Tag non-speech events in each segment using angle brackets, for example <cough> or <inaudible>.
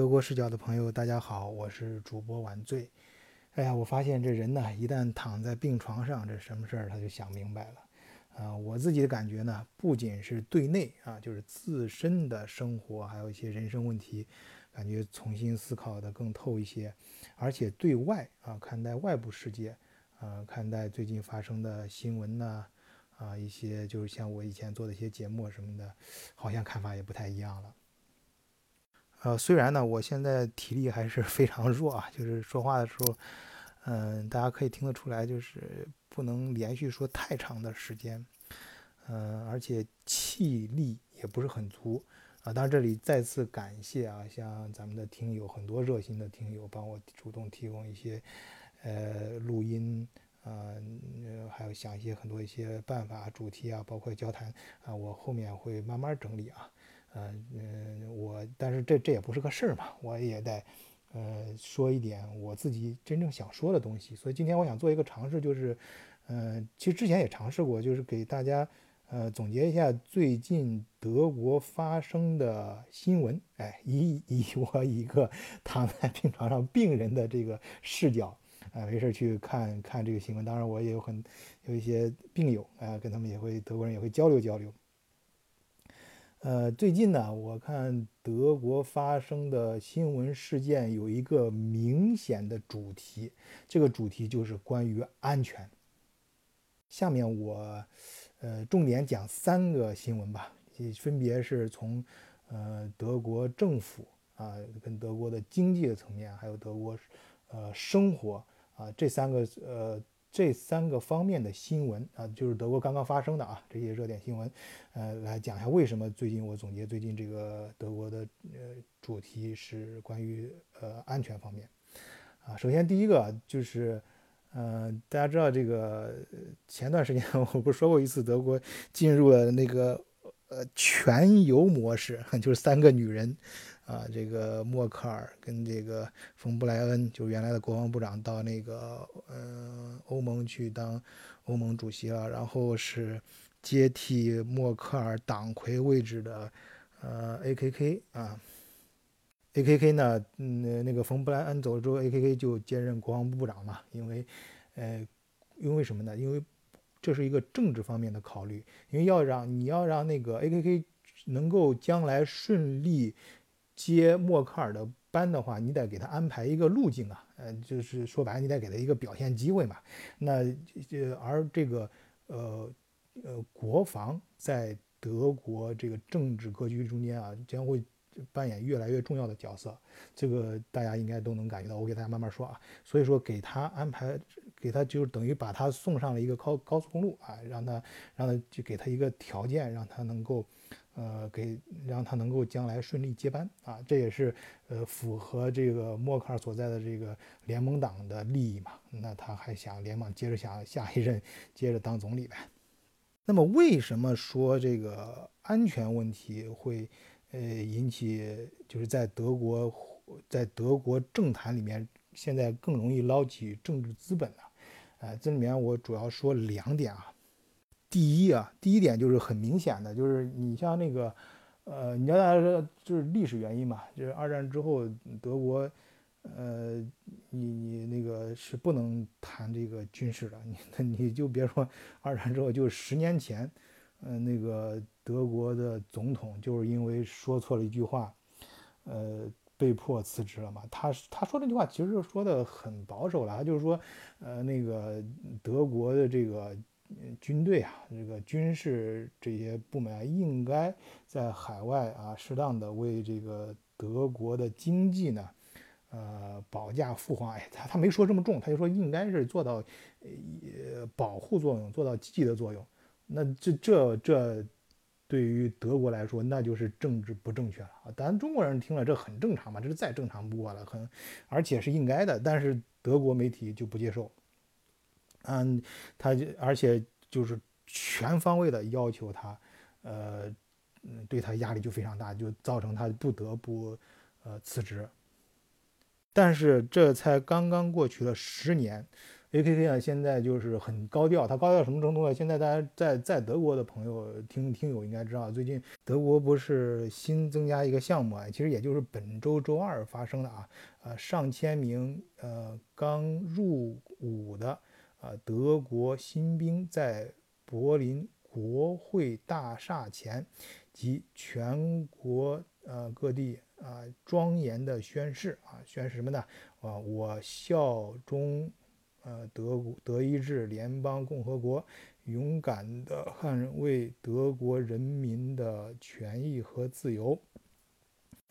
德国视角的朋友，大家好，我是主播晚醉。哎呀，我发现这人呢，一旦躺在病床上，这什么事儿他就想明白了。啊，我自己的感觉呢，不仅是对内啊，就是自身的生活，还有一些人生问题，感觉重新思考的更透一些。而且对外啊，看待外部世界，啊，看待最近发生的新闻呢，啊，一些就是像我以前做的一些节目什么的，好像看法也不太一样了。呃，虽然呢，我现在体力还是非常弱啊，就是说话的时候，嗯，大家可以听得出来，就是不能连续说太长的时间，嗯，而且气力也不是很足啊。当然，这里再次感谢啊，像咱们的听友，很多热心的听友帮我主动提供一些呃录音啊，还有想一些很多一些办法、主题啊，包括交谈啊，我后面会慢慢整理啊。嗯嗯，我但是这这也不是个事儿嘛，我也得呃说一点我自己真正想说的东西。所以今天我想做一个尝试，就是嗯，其实之前也尝试过，就是给大家呃总结一下最近德国发生的新闻。哎，以以我一个 <laughs> 躺在病床上病人的这个视角啊，没事去看看这个新闻。当然，我也有很有一些病友啊，跟他们也会德国人也会交流交流。呃，最近呢，我看德国发生的新闻事件有一个明显的主题，这个主题就是关于安全。下面我，呃，重点讲三个新闻吧，也分别是从，呃，德国政府啊，跟德国的经济的层面，还有德国，呃，生活啊，这三个，呃。这三个方面的新闻啊，就是德国刚刚发生的啊这些热点新闻，呃，来讲一下为什么最近我总结最近这个德国的呃主题是关于呃安全方面啊。首先第一个就是，呃，大家知道这个前段时间 <laughs> 我不是说过一次德国进入了那个呃全游模式，就是三个女人。啊，这个默克尔跟这个冯布莱恩，就原来的国防部长，到那个呃欧盟去当欧盟主席了。然后是接替默克尔党魁位置的呃 A.K.K 啊，A.K.K 呢，嗯，那个冯布莱恩走了之后，A.K.K 就兼任国防部部长嘛。因为呃，因为什么呢？因为这是一个政治方面的考虑，因为要让你要让那个 A.K.K 能够将来顺利。接默克尔的班的话，你得给他安排一个路径啊，呃，就是说白了，你得给他一个表现机会嘛。那呃，而这个呃呃，国防在德国这个政治格局中间啊，将会扮演越来越重要的角色。这个大家应该都能感觉到。我给大家慢慢说啊。所以说，给他安排，给他就是等于把他送上了一个高高速公路啊，让他让他就给他一个条件，让他能够。呃，给让他能够将来顺利接班啊，这也是呃符合这个默克尔所在的这个联盟党的利益嘛。那他还想联盟接着想下一任接着当总理呗。那么为什么说这个安全问题会呃引起就是在德国在德国政坛里面现在更容易捞起政治资本呢？呃，这里面我主要说两点啊。第一啊，第一点就是很明显的，就是你像那个，呃，你知道大家说就是历史原因嘛，就是二战之后德国，呃，你你那个是不能谈这个军事的，你 <laughs> 你就别说二战之后，就十年前，嗯，那个德国的总统就是因为说错了一句话，呃，被迫辞职了嘛。他他说这句话其实说的很保守了，他就是说，呃，那个德国的这个。军队啊，这个军事这些部门啊，应该在海外啊，适当的为这个德国的经济呢，呃，保驾护航。哎，他他没说这么重，他就说应该是做到呃保护作用，做到积极的作用。那这这这对于德国来说，那就是政治不正确了啊。咱中国人听了这很正常嘛，这是再正常不过了，很而且是应该的。但是德国媒体就不接受。嗯，他就而且就是全方位的要求他，呃，对他压力就非常大，就造成他不得不呃辞职。但是这才刚刚过去了十年，AKK 啊，现在就是很高调，它高调什么程度呢？现在大家在在德国的朋友听听友应该知道，最近德国不是新增加一个项目啊，其实也就是本周周二发生的啊，呃，上千名呃刚入伍的呃德国新兵在柏林国会大厦前及全国呃各地啊庄严的宣誓啊，宣誓什么呢？啊，我效忠。呃，德国德意志联邦共和国勇敢地捍卫德国人民的权益和自由。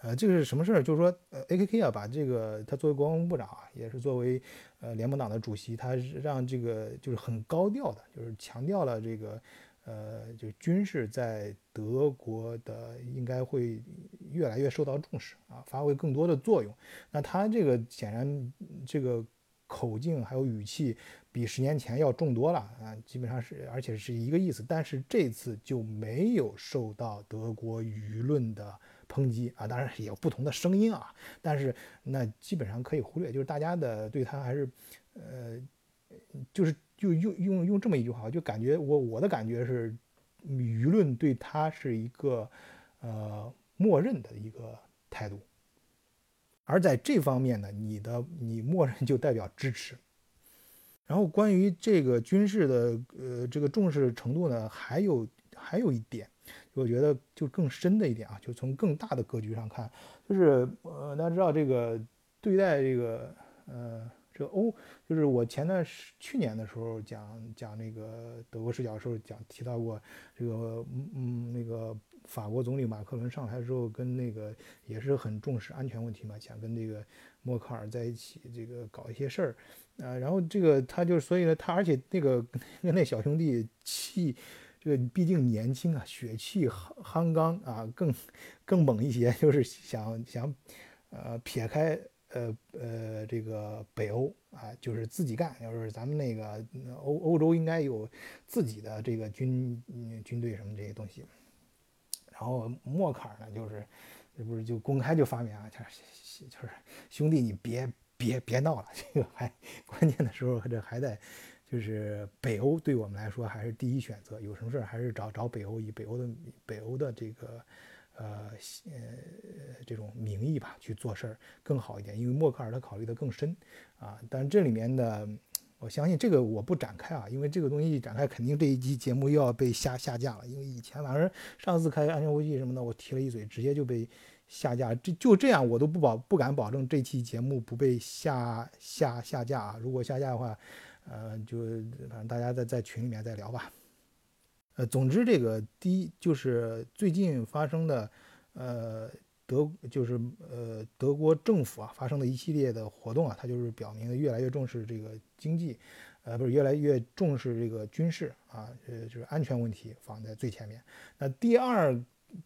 呃，这个是什么事儿？就是说，呃，A.K.K 啊，把这个他作为国防部长啊，也是作为呃联盟党的主席，他是让这个就是很高调的，就是强调了这个呃，就军事在德国的应该会越来越受到重视啊，发挥更多的作用。那他这个显然这个。口径还有语气比十年前要重多了啊，基本上是，而且是一个意思。但是这次就没有受到德国舆论的抨击啊，当然也有不同的声音啊，但是那基本上可以忽略，就是大家的对他还是，呃，就是就用用用这么一句话，就感觉我我的感觉是，舆论对他是一个呃默认的一个态度。而在这方面呢，你的你默认就代表支持。然后关于这个军事的呃这个重视程度呢，还有还有一点，我觉得就更深的一点啊，就从更大的格局上看，就是呃大家知道这个对待这个呃这个欧，就是我前段时去年的时候讲讲那个德国视角的时候讲提到过这个嗯嗯那个。法国总理马克龙上台之后，跟那个也是很重视安全问题嘛，想跟这个默克尔在一起，这个搞一些事儿，啊，然后这个他就所以呢，他而且那个跟那小兄弟气，这个毕竟年轻啊，血气夯夯刚啊，更更猛一些，就是想想，呃，撇开呃呃这个北欧啊，就是自己干，要是咱们那个欧欧洲应该有自己的这个军军队什么这些东西。然后默克尔呢，就是这不是就公开就发明啊，就是兄弟，你别别别闹了，这个还 <laughs> 关键的时候这还得就是北欧对我们来说还是第一选择，有什么事儿还是找找北欧，以北欧的北欧的这个呃呃这种名义吧去做事儿更好一点，因为默克尔他考虑的更深啊，但这里面的。我相信这个我不展开啊，因为这个东西一展开，肯定这一期节目又要被下下架了。因为以前反正上次开安全会议什么的，我提了一嘴，直接就被下架。这就这样，我都不保不敢保证这期节目不被下下下架啊。如果下架的话，呃，就反正大家在在群里面再聊吧。呃，总之这个第一就是最近发生的，呃。德就是呃德国政府啊发生的一系列的活动啊，它就是表明越来越重视这个经济，呃不是越来越重视这个军事啊，呃就是安全问题放在最前面。那第二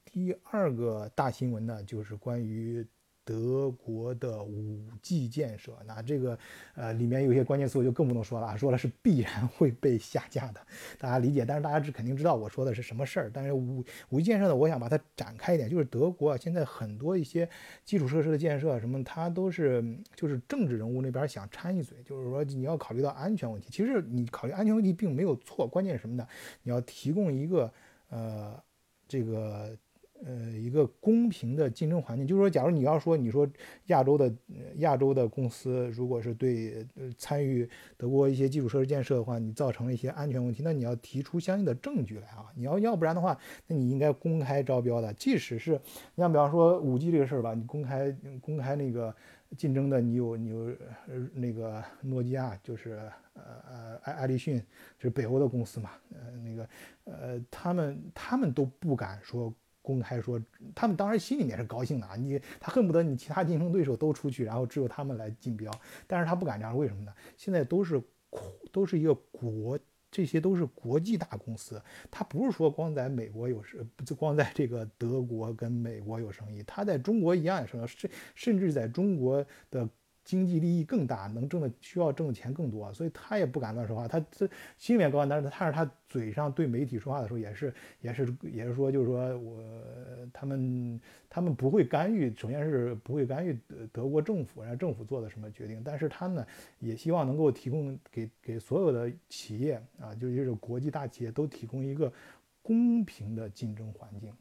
第二个大新闻呢，就是关于。德国的五 G 建设，那这个呃里面有些关键词我就更不能说了啊，说了是必然会被下架的，<laughs> 大家理解。但是大家是肯定知道我说的是什么事儿。但是五五 G 建设呢，我想把它展开一点，就是德国现在很多一些基础设施的建设什么，它都是就是政治人物那边想掺一嘴，就是说你要考虑到安全问题。其实你考虑安全问题并没有错，关键是什么呢？你要提供一个呃这个。呃，一个公平的竞争环境，就是说，假如你要说，你说亚洲的亚洲的公司，如果是对参与德国一些基础设施建设的话，你造成了一些安全问题，那你要提出相应的证据来啊！你要要不然的话，那你应该公开招标的。即使是你像比方说五 G 这个事儿吧，你公开公开那个竞争的，你有你有那个诺基亚，就是呃呃爱爱立讯，是北欧的公司嘛，呃那个呃他们他们都不敢说。公开说，他们当然心里面是高兴的啊，你他恨不得你其他竞争对手都出去，然后只有他们来竞标，但是他不敢这样，为什么呢？现在都是都是一个国，这些都是国际大公司，他不是说光在美国有生，不光在这个德国跟美国有生意，他在中国一样有生意，甚甚至在中国的经济利益更大，能挣的需要挣的钱更多，所以他也不敢乱说话。他这心里面高，但是他是他嘴上对媒体说话的时候，也是也是也是说，就是说我他们他们不会干预，首先是不会干预德德国政府，让政府做的什么决定。但是他呢，也希望能够提供给给所有的企业啊，就就是国际大企业都提供一个公平的竞争环境。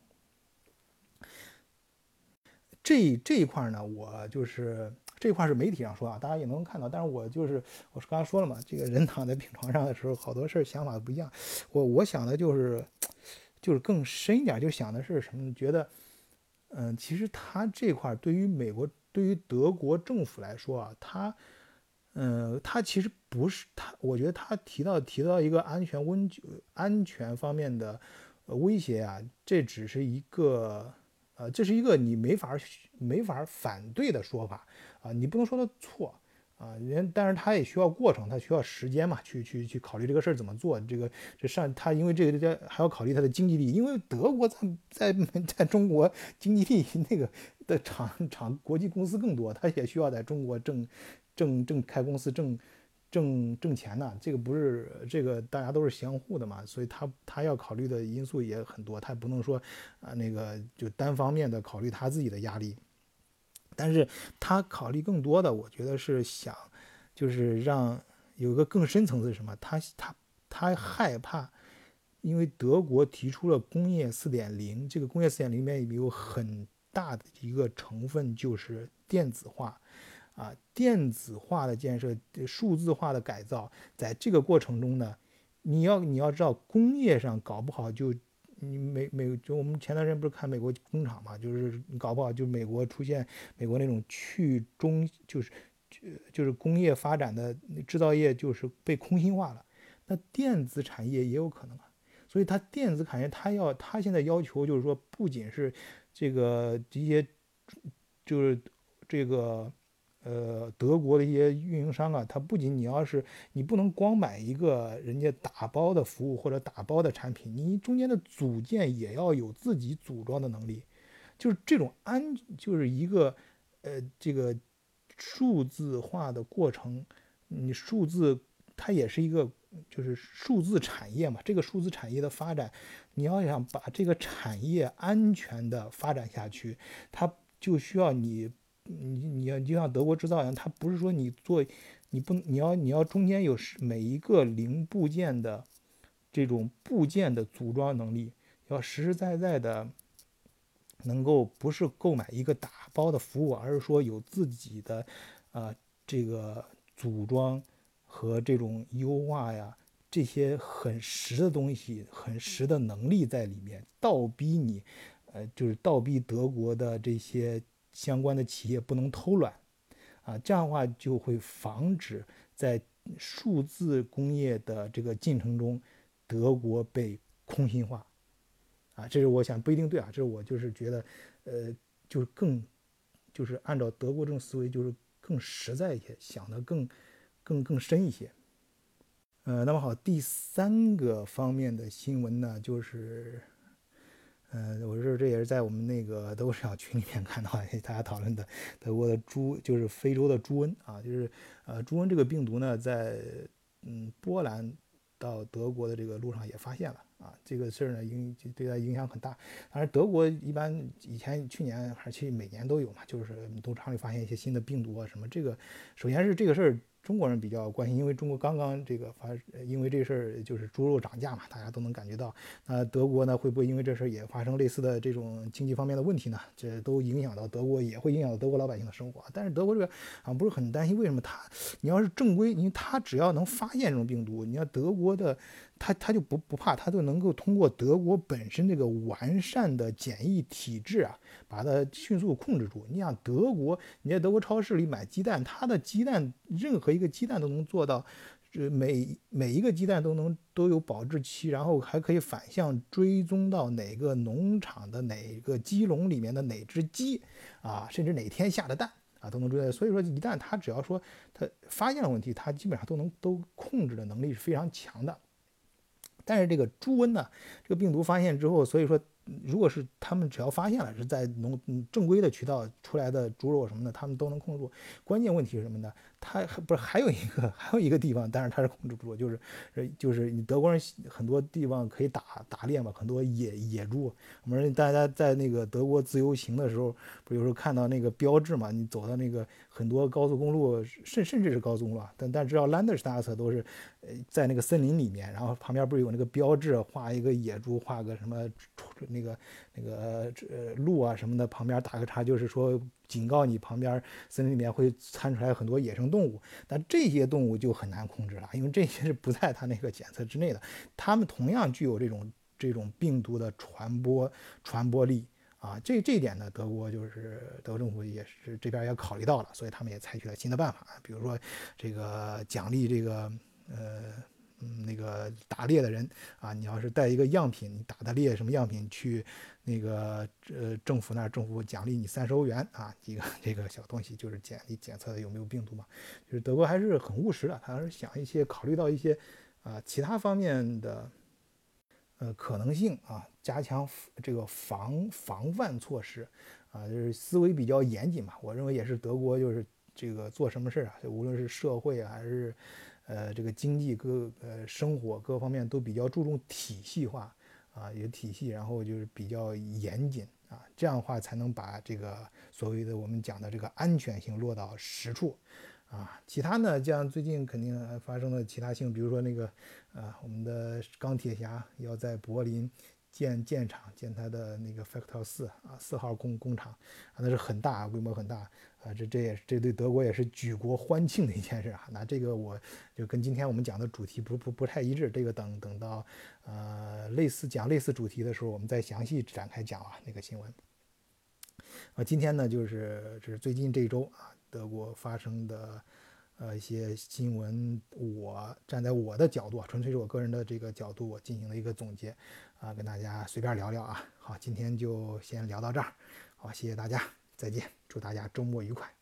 这这一块呢，我就是这块是媒体上说啊，大家也能看到。但是我就是我是刚才说了嘛，这个人躺在病床上的时候，好多事儿想法不一样。我我想的就是就是更深一点，就想的是什么？觉得嗯，其实他这块对于美国、对于德国政府来说啊，他嗯，他其实不是他，我觉得他提到提到一个安全温安全方面的威胁啊，这只是一个。呃，这是一个你没法没法反对的说法啊，你不能说他错啊，人但是他也需要过程，他需要时间嘛，去去去考虑这个事儿怎么做。这个这上他因为这个这还要考虑他的经济利益，因为德国在在 <laughs> 在中国经济利益那个的厂厂国际公司更多，他也需要在中国挣挣挣开公司挣。挣挣钱呢，这个不是这个大家都是相互的嘛，所以他他要考虑的因素也很多，他也不能说啊那个就单方面的考虑他自己的压力，但是他考虑更多的，我觉得是想就是让有一个更深层次是什么？他他他害怕，因为德国提出了工业四点零，这个工业四点零里面有很大的一个成分就是电子化。啊，电子化的建设、数字化的改造，在这个过程中呢，你要你要知道，工业上搞不好就你美美就我们前段时间不是看美国工厂嘛，就是搞不好就美国出现美国那种去中就是就是工业发展的制造业就是被空心化了，那电子产业也有可能啊，所以它电子产业它要它现在要求就是说，不仅是这个一些就是这个。呃，德国的一些运营商啊，他不仅你要是你不能光买一个人家打包的服务或者打包的产品，你中间的组件也要有自己组装的能力。就是这种安，就是一个呃这个数字化的过程，你数字它也是一个就是数字产业嘛。这个数字产业的发展，你要想把这个产业安全的发展下去，它就需要你。你你要就像德国制造一样，它不是说你做，你不你要你要中间有每一个零部件的这种部件的组装能力，要实实在在的能够不是购买一个打包的服务，而是说有自己的啊这个组装和这种优化呀这些很实的东西，很实的能力在里面，倒逼你，呃就是倒逼德国的这些。相关的企业不能偷懒，啊，这样的话就会防止在数字工业的这个进程中，德国被空心化，啊，这是我想不一定对啊，这是我就是觉得，呃，就是更，就是按照德国这种思维，就是更实在一些，想的更，更更深一些，呃，那么好，第三个方面的新闻呢，就是。嗯，我是这也是在我们那个德国市场群里面看到大家讨论的德国的猪，就是非洲的猪瘟啊，就是呃猪瘟这个病毒呢，在嗯波兰到德国的这个路上也发现了啊，这个事儿呢影对它影响很大。当然德国一般以前去年还是去每年都有嘛，就是农场里发现一些新的病毒啊什么，这个首先是这个事儿。中国人比较关心，因为中国刚刚这个发，因为这事儿就是猪肉涨价嘛，大家都能感觉到。那德国呢，会不会因为这事儿也发生类似的这种经济方面的问题呢？这都影响到德国，也会影响到德国老百姓的生活。但是德国这个啊，不是很担心，为什么他？你要是正规，因为他只要能发现这种病毒，你要德国的。他他就不不怕，他就能够通过德国本身这个完善的检疫体制啊，把它迅速控制住。你想德国，你在德国超市里买鸡蛋，它的鸡蛋任何一个鸡蛋都能做到，这每每一个鸡蛋都能都有保质期，然后还可以反向追踪到哪个农场的哪个鸡笼里面的哪只鸡啊，甚至哪天下的蛋啊都能追到。所以说，一旦他只要说他发现了问题，他基本上都能都控制的能力是非常强的。但是这个猪瘟呢，这个病毒发现之后，所以说如果是他们只要发现了是在农正规的渠道出来的猪肉什么的，他们都能控制住。关键问题是什么呢？它不是还有一个 <laughs> 还有一个地方，但是它是控制不住，就是呃就是你德国人很多地方可以打打猎嘛，很多野野猪。我们大家在那个德国自由行的时候，不有时候看到那个标志嘛？你走到那个很多高速公路，甚甚至是高速公路，但但知道 Landstraße 都是呃在那个森林里面，然后旁边不是有那个标志，画一个野猪，画个什么那个那个呃路啊什么的，旁边打个叉，就是说。警告你，旁边森林里面会窜出来很多野生动物，但这些动物就很难控制了，因为这些是不在它那个检测之内的。它们同样具有这种这种病毒的传播传播力啊，这这一点呢，德国就是德国政府也是这边也考虑到了，所以他们也采取了新的办法，比如说这个奖励这个呃。嗯，那个打猎的人啊，你要是带一个样品，你打的猎什么样品去那个呃政府那儿，政府奖励你三十欧元啊，一个这个小东西就是检你检测的有没有病毒嘛。就是德国还是很务实的，他是想一些考虑到一些啊其他方面的呃可能性啊，加强这个防防范措施啊，就是思维比较严谨嘛。我认为也是德国就是这个做什么事儿啊，无论是社会还是。呃，这个经济各呃生活各方面都比较注重体系化啊，有体系，然后就是比较严谨啊，这样的话才能把这个所谓的我们讲的这个安全性落到实处啊。其他呢，像最近肯定发生了其他性，比如说那个啊，我们的钢铁侠要在柏林。建建厂，建它的那个 Factor 四啊，四号工工厂啊，那是很大，规模很大啊，这这也这对德国也是举国欢庆的一件事啊。那这个我就跟今天我们讲的主题不不不太一致，这个等等到呃类似讲类似主题的时候，我们再详细展开讲啊那个新闻。啊，今天呢就是这是最近这一周啊德国发生的。呃，一些新闻，我站在我的角度啊，纯粹是我个人的这个角度，我进行了一个总结，啊，跟大家随便聊聊啊。好，今天就先聊到这儿，好，谢谢大家，再见，祝大家周末愉快。